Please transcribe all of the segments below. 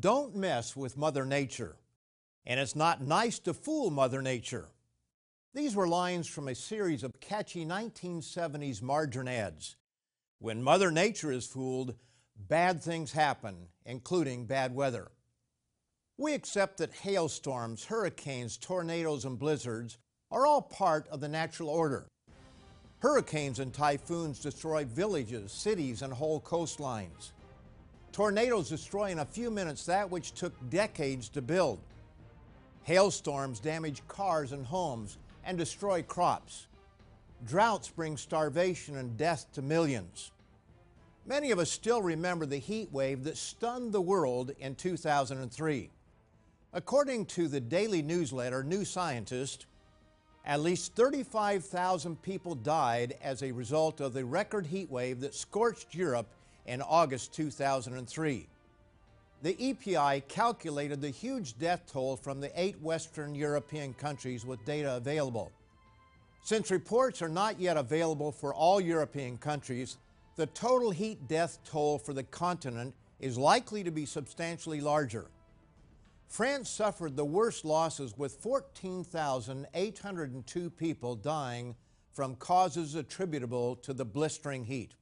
Don't mess with Mother Nature. And it's not nice to fool Mother Nature. These were lines from a series of catchy 1970s margarine ads. When Mother Nature is fooled, bad things happen, including bad weather. We accept that hailstorms, hurricanes, tornadoes, and blizzards are all part of the natural order. Hurricanes and typhoons destroy villages, cities, and whole coastlines. Tornadoes destroy in a few minutes that which took decades to build. Hailstorms damage cars and homes and destroy crops. Droughts bring starvation and death to millions. Many of us still remember the heat wave that stunned the world in 2003. According to the daily newsletter New Scientist, at least 35,000 people died as a result of the record heat wave that scorched Europe in August 2003. The EPI calculated the huge death toll from the eight Western European countries with data available. Since reports are not yet available for all European countries, the total heat death toll for the continent is likely to be substantially larger. France suffered the worst losses with 14,802 people dying from causes attributable to the blistering heat.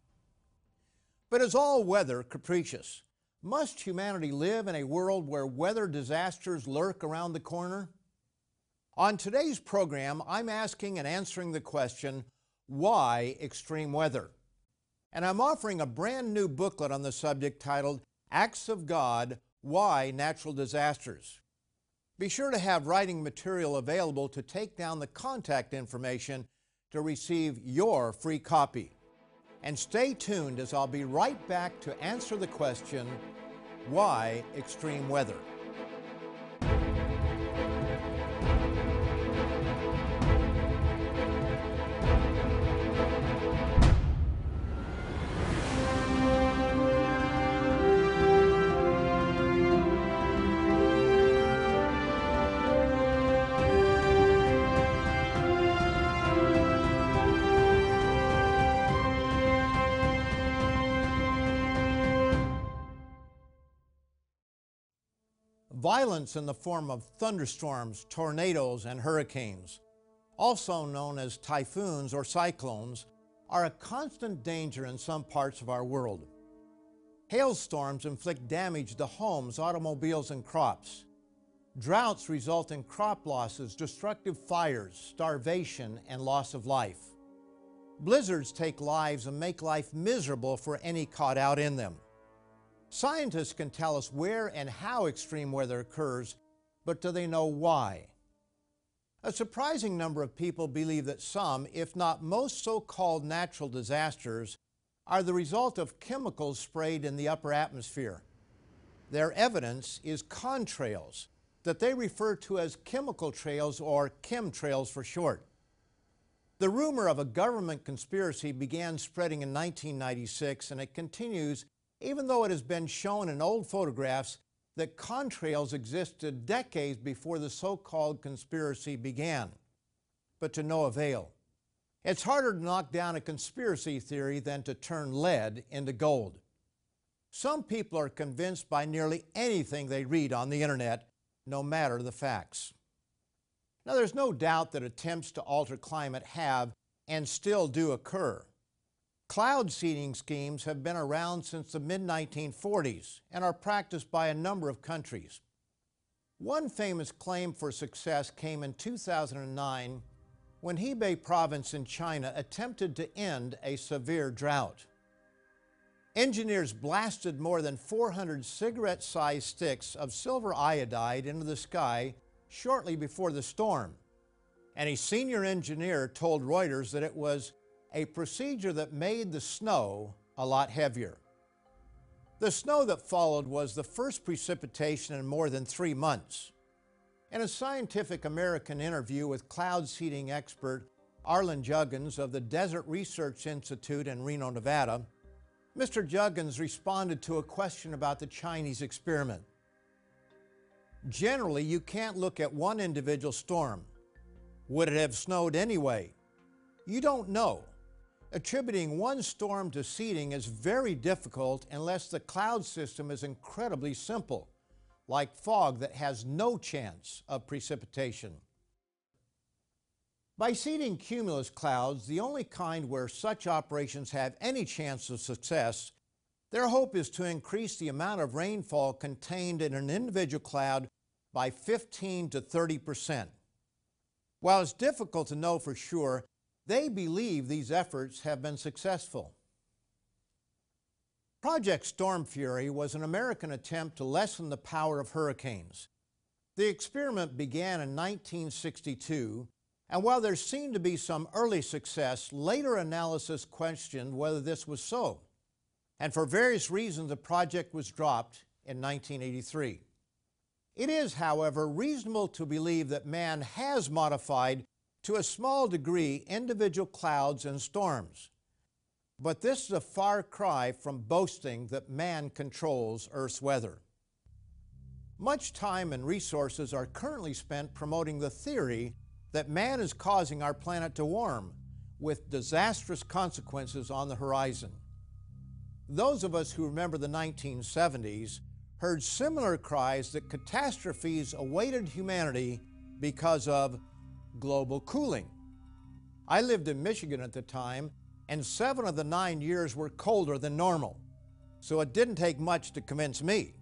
But is all weather capricious? Must humanity live in a world where weather disasters lurk around the corner? On today's program, I'm asking and answering the question, why extreme weather? And I'm offering a brand new booklet on the subject titled Acts of God, Why Natural Disasters. Be sure to have writing material available to take down the contact information to receive your free copy. And stay tuned as I'll be right back to answer the question why extreme weather? Violence in the form of thunderstorms, tornadoes, and hurricanes, also known as typhoons or cyclones, are a constant danger in some parts of our world. Hailstorms inflict damage to homes, automobiles, and crops. Droughts result in crop losses, destructive fires, starvation, and loss of life. Blizzards take lives and make life miserable for any caught out in them. Scientists can tell us where and how extreme weather occurs, but do they know why? A surprising number of people believe that some, if not most so-called natural disasters, are the result of chemicals sprayed in the upper atmosphere. Their evidence is contrails that they refer to as chemical trails or chemtrails for short. The rumor of a government conspiracy began spreading in 1996 and it continues even though it has been shown in old photographs that contrails existed decades before the so-called conspiracy began, but to no avail. It's harder to knock down a conspiracy theory than to turn lead into gold. Some people are convinced by nearly anything they read on the internet, no matter the facts. Now, there's no doubt that attempts to alter climate have and still do occur. Cloud seeding schemes have been around since the mid-1940s and are practiced by a number of countries. One famous claim for success came in 2009 when Hebei province in China attempted to end a severe drought. Engineers blasted more than 400 cigarette-sized sticks of silver iodide into the sky shortly before the storm. And a senior engineer told Reuters that it was a procedure that made the snow a lot heavier. The snow that followed was the first precipitation in more than three months. In a Scientific American interview with cloud seeding expert Arlen Huggins of the Desert Research Institute in Reno, Nevada, Mr. Huggins responded to a question about the Chinese experiment. Generally, you can't look at one individual storm. Would it have snowed anyway? You don't know. Attributing one storm to seeding is very difficult unless the cloud system is incredibly simple. like fog that has no chance of precipitation. By seeding cumulus clouds, the only kind where such operations have any chance of success, their hope is to increase the amount of rainfall contained in an individual cloud by 15 to 30 percent. While it's difficult to know for sure, they believe these efforts have been successful. Project Storm Fury was an American attempt to lessen the power of hurricanes. The experiment began in 1962 and while there seemed to be some early success, later analysis questioned whether this was so. And for various reasons, the project was dropped in 1983. It is, however, reasonable to believe that man has modified to a small degree individual clouds and storms. But this is a far cry from boasting that man controls Earth's weather. Much time and resources are currently spent promoting the theory that man is causing our planet to warm with disastrous consequences on the horizon. Those of us who remember the 1970s heard similar cries that catastrophes awaited humanity because of global cooling. I lived in Michigan at the time, and seven of the nine years were colder than normal, so it didn't take much to convince me.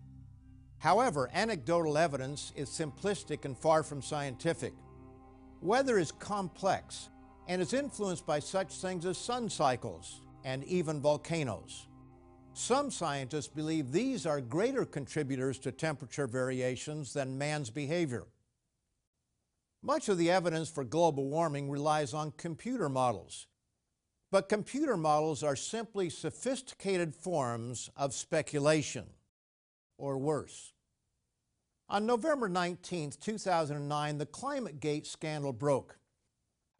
However, anecdotal evidence is simplistic and far from scientific. Weather is complex and is influenced by such things as sun cycles and even volcanoes. Some scientists believe these are greater contributors to temperature variations than man's behavior. Much of the evidence for global warming relies on computer models, but computer models are simply sophisticated forms of speculation, or worse. On November 19, 2009, the ClimateGate scandal broke.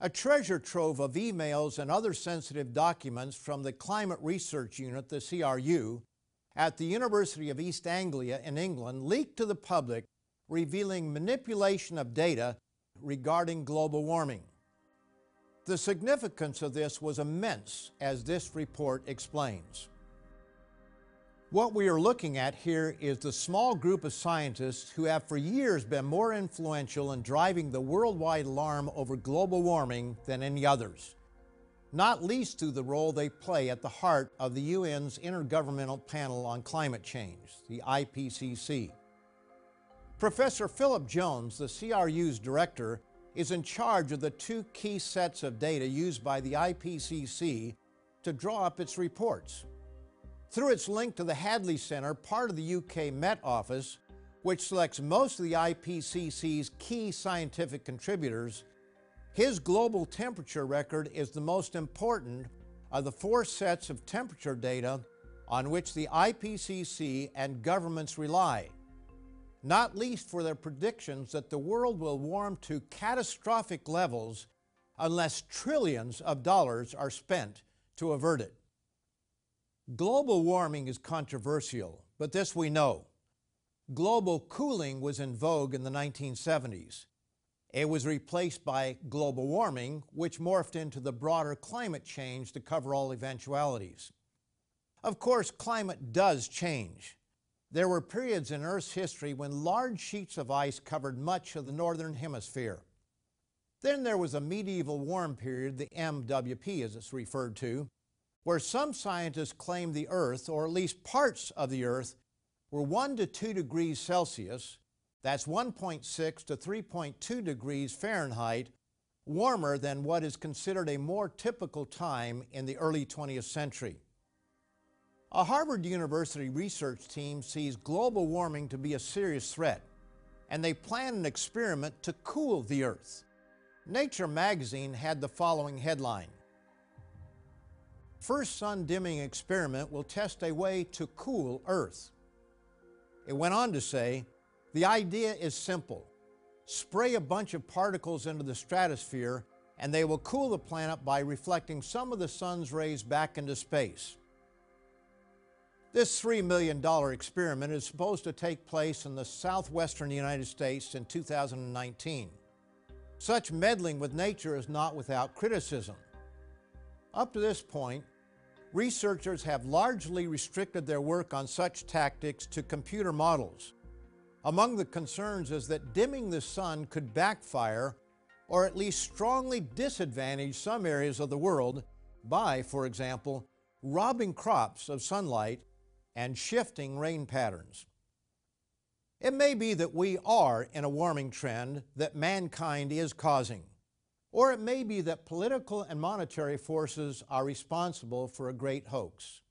A treasure trove of emails and other sensitive documents from the Climate Research Unit, the CRU, at the University of East Anglia in England leaked to the public, revealing manipulation of data regarding global warming. The significance of this was immense, as this report explains. What we are looking at here is the small group of scientists who have for years been more influential in driving the worldwide alarm over global warming than any others, not least through the role they play at the heart of the UN's Intergovernmental Panel on Climate Change, the IPCC. Professor Philip Jones, the CRU's director, is in charge of the two key sets of data used by the IPCC to draw up its reports. Through its link to the Hadley Centre, part of the UK Met Office, which selects most of the IPCC's key scientific contributors, his global temperature record is the most important of the four sets of temperature data on which the IPCC and governments rely, not least for their predictions that the world will warm to catastrophic levels unless trillions of dollars are spent to avert it. Global warming is controversial, but this we know. Global cooling was in vogue in the 1970s. It was replaced by global warming, which morphed into the broader climate change to cover all eventualities. Of course, climate does change. There were periods in Earth's history when large sheets of ice covered much of the northern hemisphere. Then there was a medieval warm period, the MWP as it's referred to, where some scientists claim the Earth, or at least parts of the Earth, were 1 to 2 degrees Celsius, that's 1.6 to 3.2 degrees Fahrenheit, warmer than what is considered a more typical time in the early 20th century. A Harvard University research team sees global warming to be a serious threat, and they plan an experiment to cool the Earth. Nature magazine had the following headline First sun dimming experiment will test a way to cool Earth. It went on to say, the idea is simple. Spray a bunch of particles into the stratosphere and they will cool the planet by reflecting some of the sun's rays back into space. This $3 million experiment is supposed to take place in the southwestern United States in 2019. Such meddling with nature is not without criticism. Up to this point, researchers have largely restricted their work on such tactics to computer models. Among the concerns is that dimming the sun could backfire or at least strongly disadvantage some areas of the world by, for example, robbing crops of sunlight and shifting rain patterns. It may be that we are in a warming trend that mankind is causing, or it may be that political and monetary forces are responsible for a great hoax.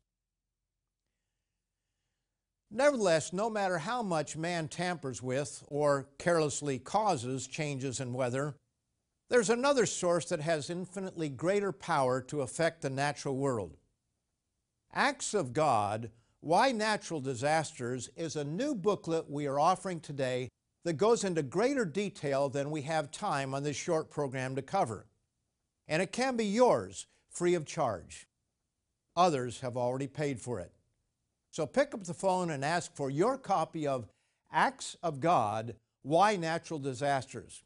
Nevertheless, no matter how much man tampers with or carelessly causes changes in weather, there's another source that has infinitely greater power to affect the natural world. Acts of God Why Natural Disasters is a new booklet we are offering today that goes into greater detail than we have time on this short program to cover. And it can be yours free of charge. Others have already paid for it. So pick up the phone and ask for your copy of Acts of God Why Natural Disasters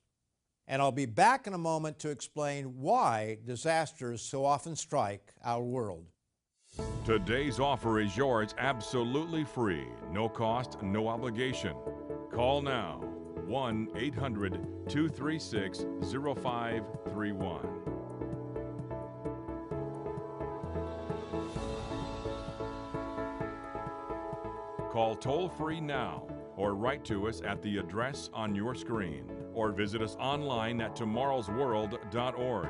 and I'll be back in a moment to explain why disasters so often strike our world. Today's offer is yours absolutely free, no cost, no obligation. Call now 1 800 236 0531. Call toll free now or write to us at the address on your screen or visit us online at tomorrowsworld.org.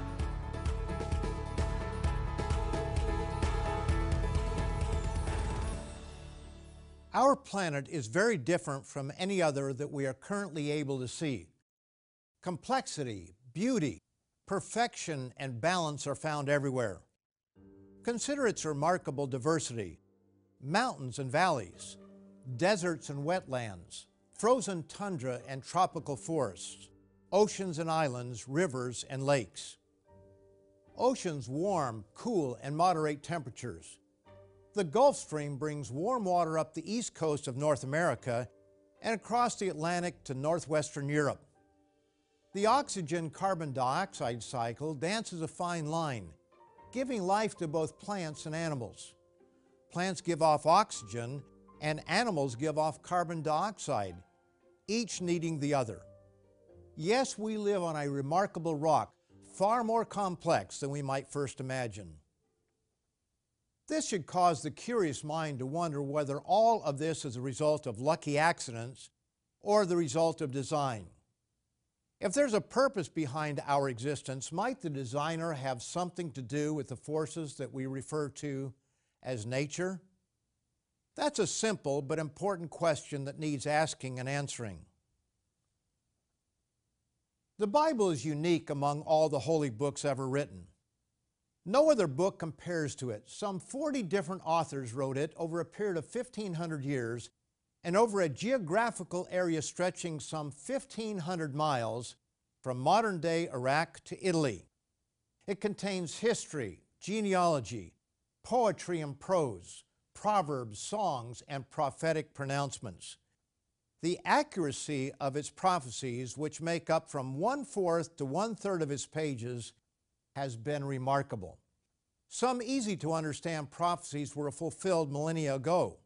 Planet is very different from any other that we are currently able to see. Complexity, beauty, perfection, and balance are found everywhere. Consider its remarkable diversity mountains and valleys, deserts and wetlands, frozen tundra and tropical forests, oceans and islands, rivers and lakes. Oceans warm, cool, and moderate temperatures. The Gulf Stream brings warm water up the east coast of North America and across the Atlantic to northwestern Europe. The oxygen carbon dioxide cycle dances a fine line, giving life to both plants and animals. Plants give off oxygen and animals give off carbon dioxide, each needing the other. Yes, we live on a remarkable rock, far more complex than we might first imagine. This should cause the curious mind to wonder whether all of this is a result of lucky accidents or the result of design. If there's a purpose behind our existence, might the designer have something to do with the forces that we refer to as nature? That's a simple but important question that needs asking and answering. The Bible is unique among all the holy books ever written. No other book compares to it. Some 40 different authors wrote it over a period of 1,500 years and over a geographical area stretching some 1,500 miles from modern day Iraq to Italy. It contains history, genealogy, poetry and prose, proverbs, songs, and prophetic pronouncements. The accuracy of its prophecies, which make up from one fourth to one third of its pages, has been remarkable. Some easy to understand prophecies were fulfilled millennia ago.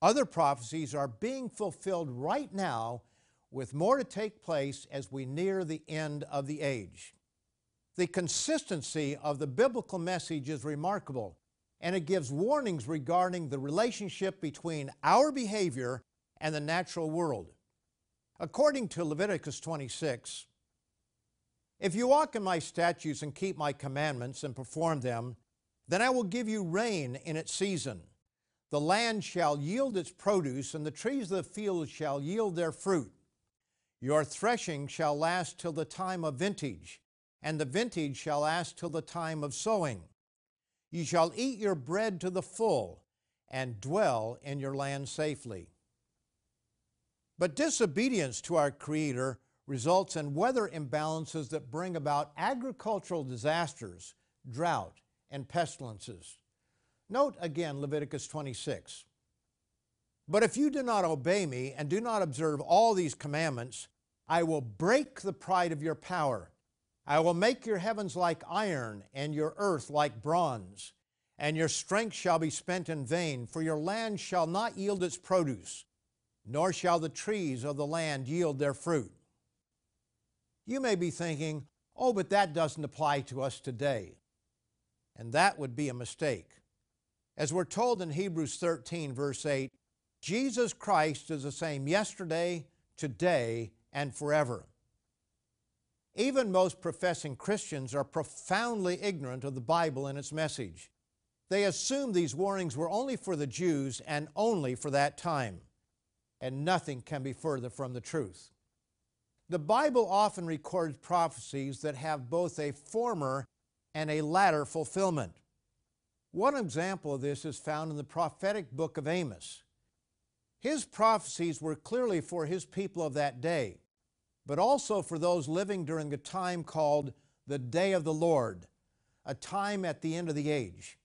Other prophecies are being fulfilled right now, with more to take place as we near the end of the age. The consistency of the biblical message is remarkable, and it gives warnings regarding the relationship between our behavior and the natural world. According to Leviticus 26, if you walk in my statutes and keep my commandments and perform them, then I will give you rain in its season. The land shall yield its produce, and the trees of the field shall yield their fruit. Your threshing shall last till the time of vintage, and the vintage shall last till the time of sowing. You shall eat your bread to the full, and dwell in your land safely. But disobedience to our Creator results in weather imbalances that bring about agricultural disasters, drought, and pestilences. Note again Leviticus 26. But if you do not obey me and do not observe all these commandments, I will break the pride of your power. I will make your heavens like iron and your earth like bronze, and your strength shall be spent in vain, for your land shall not yield its produce, nor shall the trees of the land yield their fruit. You may be thinking, oh, but that doesn't apply to us today. And that would be a mistake. As we're told in Hebrews 13, verse 8, Jesus Christ is the same yesterday, today, and forever. Even most professing Christians are profoundly ignorant of the Bible and its message. They assume these warnings were only for the Jews and only for that time. And nothing can be further from the truth. The Bible often records prophecies that have both a former and a latter fulfillment. One example of this is found in the prophetic book of Amos. His prophecies were clearly for his people of that day, but also for those living during a time called the Day of the Lord, a time at the end of the age.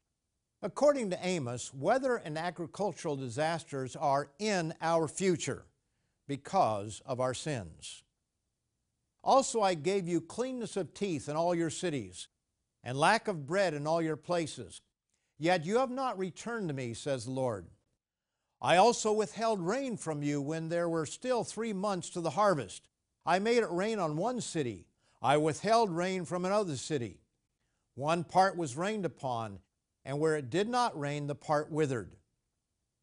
According to Amos, weather and agricultural disasters are in our future because of our sins. Also, I gave you cleanness of teeth in all your cities, and lack of bread in all your places. Yet you have not returned to me, says the Lord. I also withheld rain from you when there were still three months to the harvest. I made it rain on one city. I withheld rain from another city. One part was rained upon, and where it did not rain, the part withered.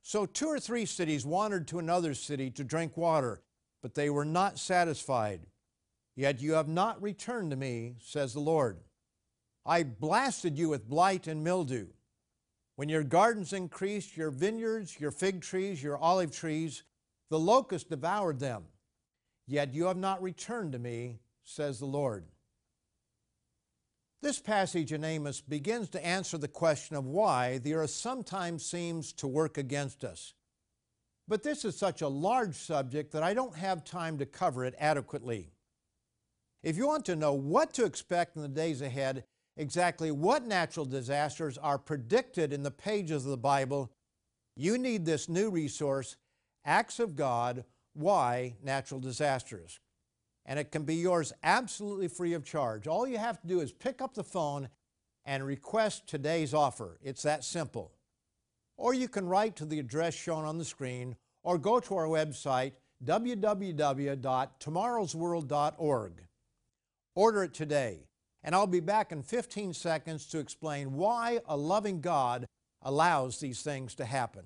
So two or three cities wandered to another city to drink water, but they were not satisfied. Yet you have not returned to me, says the Lord. I blasted you with blight and mildew. When your gardens increased, your vineyards, your fig trees, your olive trees, the locust devoured them. Yet you have not returned to me, says the Lord. This passage in Amos begins to answer the question of why the earth sometimes seems to work against us. But this is such a large subject that I don't have time to cover it adequately. If you want to know what to expect in the days ahead, exactly what natural disasters are predicted in the pages of the Bible, you need this new resource, Acts of God Why Natural Disasters. And it can be yours absolutely free of charge. All you have to do is pick up the phone and request today's offer. It's that simple. Or you can write to the address shown on the screen or go to our website www.tomorrowsworld.org. Order it today and I'll be back in 15 seconds to explain why a loving God allows these things to happen.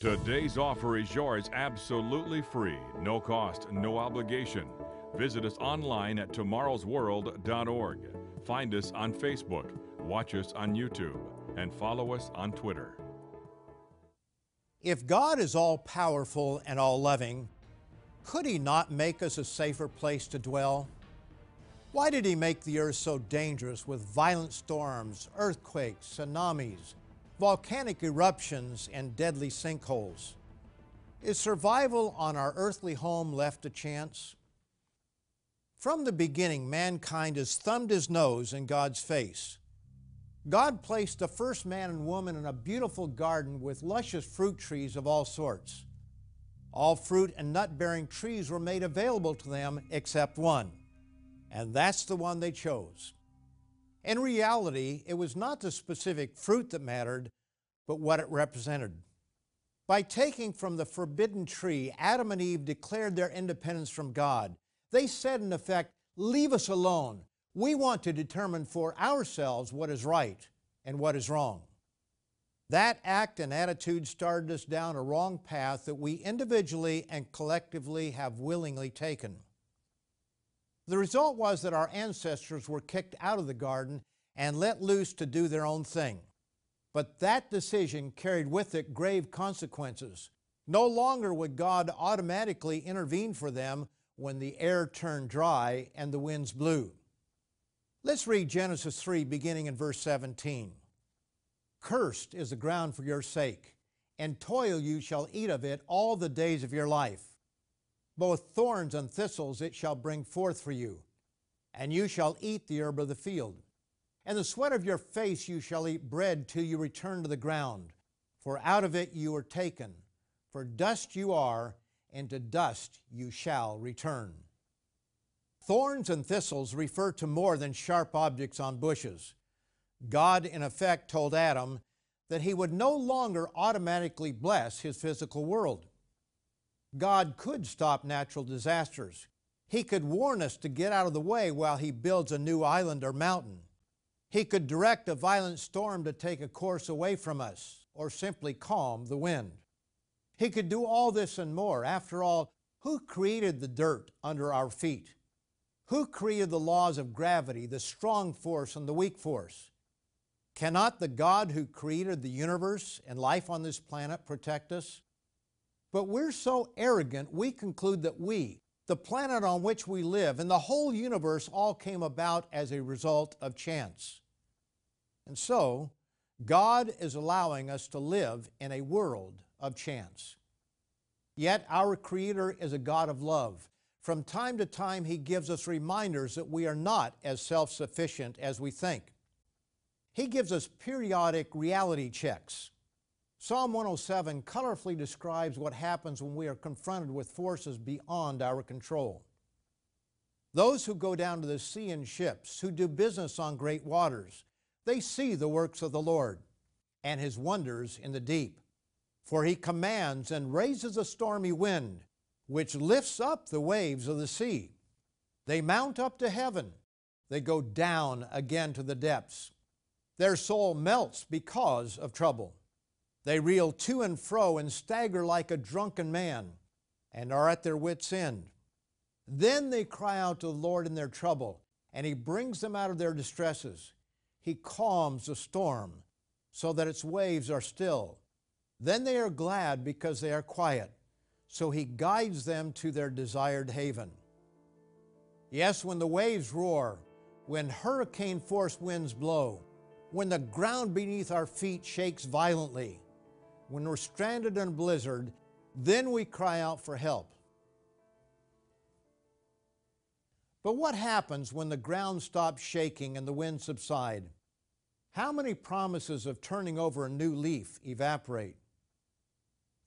Today's offer is yours absolutely free, no cost, no obligation. Visit us online at tomorrowsworld.org. Find us on Facebook, watch us on YouTube, and follow us on Twitter. If God is all powerful and all loving, could He not make us a safer place to dwell? Why did he make the earth so dangerous with violent storms, earthquakes, tsunamis, volcanic eruptions, and deadly sinkholes? Is survival on our earthly home left a chance? From the beginning, mankind has thumbed his nose in God's face. God placed the first man and woman in a beautiful garden with luscious fruit trees of all sorts. All fruit and nut bearing trees were made available to them except one and that's the one they chose. In reality, it was not the specific fruit that mattered, but what it represented. By taking from the forbidden tree, Adam and Eve declared their independence from God. They said, in effect, Leave us alone. We want to determine for ourselves what is right and what is wrong. That act and attitude started us down a wrong path that we individually and collectively have willingly taken. The result was that our ancestors were kicked out of the garden and let loose to do their own thing. But that decision carried with it grave consequences. No longer would God automatically intervene for them when the air turned dry and the winds blew. Let's read Genesis 3, beginning in verse 17. Cursed is the ground for your sake, and toil you shall eat of it all the days of your life. Both thorns and thistles it shall bring forth for you, and you shall eat the herb of the field. And the sweat of your face you shall eat bread till you return to the ground, for out of it you were taken. For dust you are, and to dust you shall return. Thorns and thistles refer to more than sharp objects on bushes. God, in effect, told Adam that he would no longer automatically bless his physical world. God could stop natural disasters. He could warn us to get out of the way while he builds a new island or mountain. He could direct a violent storm to take a course away from us or simply calm the wind. He could do all this and more. After all, who created the dirt under our feet? Who created the laws of gravity, the strong force and the weak force? Cannot the God who created the universe and life on this planet protect us? But we're so arrogant, we conclude that we, the planet on which we live, and the whole universe all came about as a result of chance. And so, God is allowing us to live in a world of chance. Yet, our Creator is a God of love. From time to time, He gives us reminders that we are not as self sufficient as we think. He gives us periodic reality checks. Psalm 107 colorfully describes what happens when we are confronted with forces beyond our control. Those who go down to the sea in ships, who do business on great waters, they see the works of the Lord and his wonders in the deep. For he commands and raises a stormy wind, which lifts up the waves of the sea. They mount up to heaven, they go down again to the depths. Their soul melts because of trouble. They reel to and fro and stagger like a drunken man and are at their wits' end. Then they cry out to the Lord in their trouble, and He brings them out of their distresses. He calms the storm so that its waves are still. Then they are glad because they are quiet, so He guides them to their desired haven. Yes, when the waves roar, when hurricane force winds blow, when the ground beneath our feet shakes violently, when we're stranded in a blizzard, then we cry out for help. But what happens when the ground stops shaking and the winds subside? How many promises of turning over a new leaf evaporate?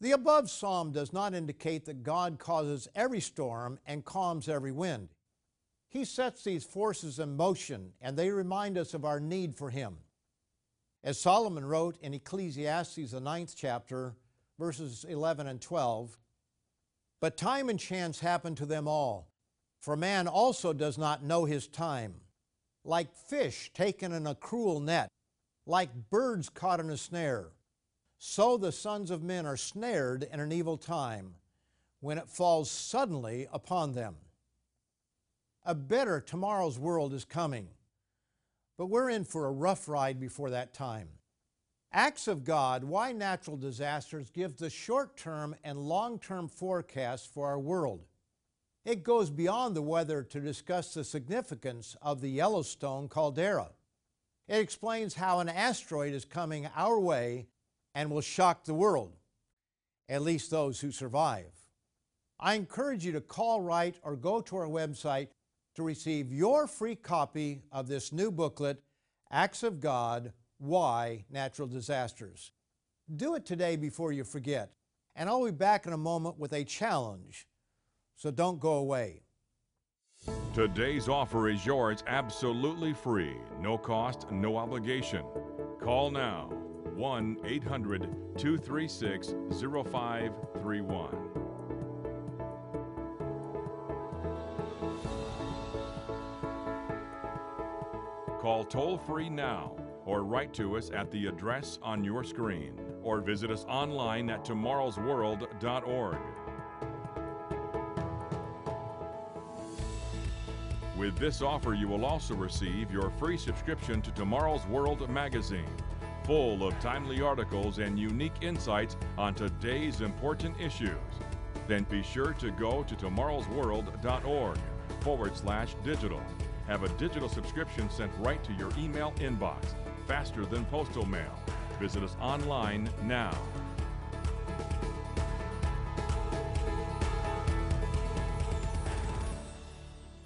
The above psalm does not indicate that God causes every storm and calms every wind. He sets these forces in motion and they remind us of our need for Him. As Solomon wrote in Ecclesiastes, the ninth chapter, verses 11 and 12, But time and chance happen to them all, for man also does not know his time. Like fish taken in a cruel net, like birds caught in a snare, so the sons of men are snared in an evil time, when it falls suddenly upon them. A better tomorrow's world is coming but we're in for a rough ride before that time. Acts of God, Why Natural Disasters gives the short term and long term forecast for our world. It goes beyond the weather to discuss the significance of the Yellowstone caldera. It explains how an asteroid is coming our way and will shock the world, at least those who survive. I encourage you to call, write, or go to our website to receive your free copy of this new booklet, Acts of God Why Natural Disasters. Do it today before you forget, and I'll be back in a moment with a challenge, so don't go away. Today's offer is yours absolutely free, no cost, no obligation. Call now 1 800 236 0531. Call toll free now or write to us at the address on your screen or visit us online at tomorrowsworld.org. With this offer, you will also receive your free subscription to Tomorrow's World magazine, full of timely articles and unique insights on today's important issues. Then be sure to go to tomorrowsworld.org forward slash digital have a digital subscription sent right to your email inbox, faster than postal mail. Visit us online now.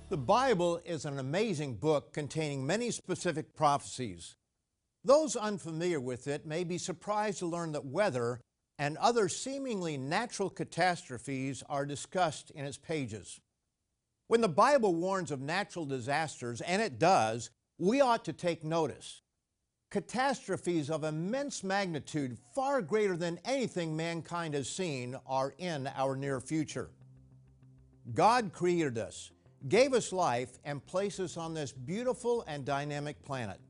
The Bible is an amazing book containing many specific prophecies. Those unfamiliar with it may be surprised to learn that weather and other seemingly natural catastrophes are discussed in its pages. When the Bible warns of natural disasters, and it does, we ought to take notice. Catastrophes of immense magnitude, far greater than anything mankind has seen, are in our near future. God created us, gave us life, and placed us on this beautiful and dynamic planet.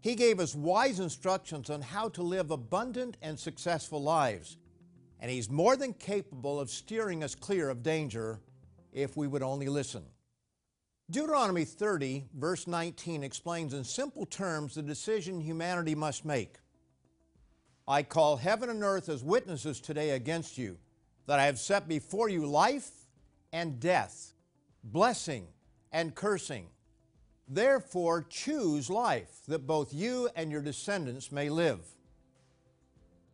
He gave us wise instructions on how to live abundant and successful lives, and He's more than capable of steering us clear of danger if we would only listen. Deuteronomy 30, verse 19, explains in simple terms the decision humanity must make. I call heaven and earth as witnesses today against you, that I have set before you life and death, blessing and cursing. Therefore, choose life, that both you and your descendants may live.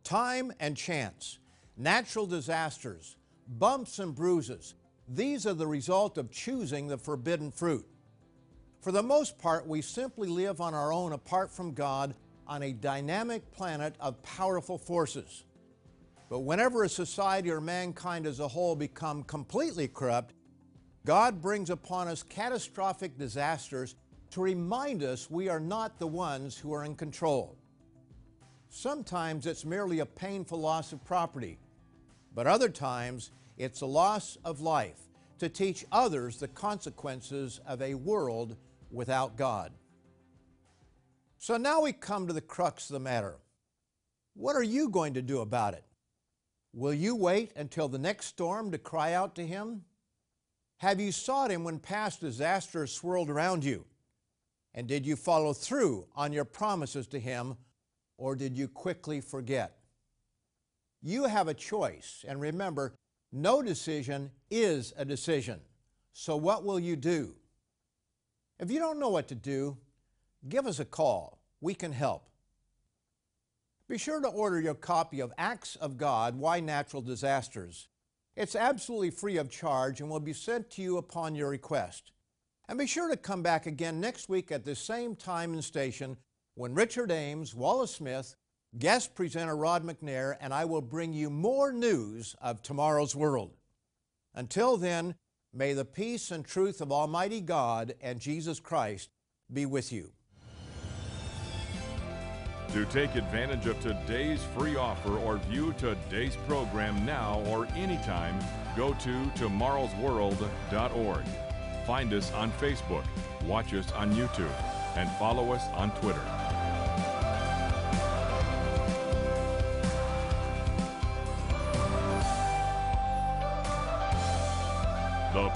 Time and chance, natural disasters, bumps and bruises, these are the result of choosing the forbidden fruit. For the most part, we simply live on our own apart from God on a dynamic planet of powerful forces. But whenever a society or mankind as a whole become completely corrupt, God brings upon us catastrophic disasters to remind us we are not the ones who are in control. Sometimes it's merely a painful loss of property, but other times it's a loss of life to teach others the consequences of a world without God. So now we come to the crux of the matter. What are you going to do about it? Will you wait until the next storm to cry out to Him? Have you sought Him when past disasters swirled around you? And did you follow through on your promises to Him, or did you quickly forget? You have a choice, and remember, no decision is a decision. So, what will you do? If you don't know what to do, give us a call. We can help. Be sure to order your copy of Acts of God Why Natural Disasters. It's absolutely free of charge and will be sent to you upon your request. And be sure to come back again next week at the same time and station when Richard Ames, Wallace Smith, guest presenter Rod McNair, and I will bring you more news of tomorrow's world. Until then, may the peace and truth of Almighty God and Jesus Christ be with you. To take advantage of today's free offer or view today's program now or anytime, go to tomorrowsworld.org. Find us on Facebook, watch us on YouTube, and follow us on Twitter.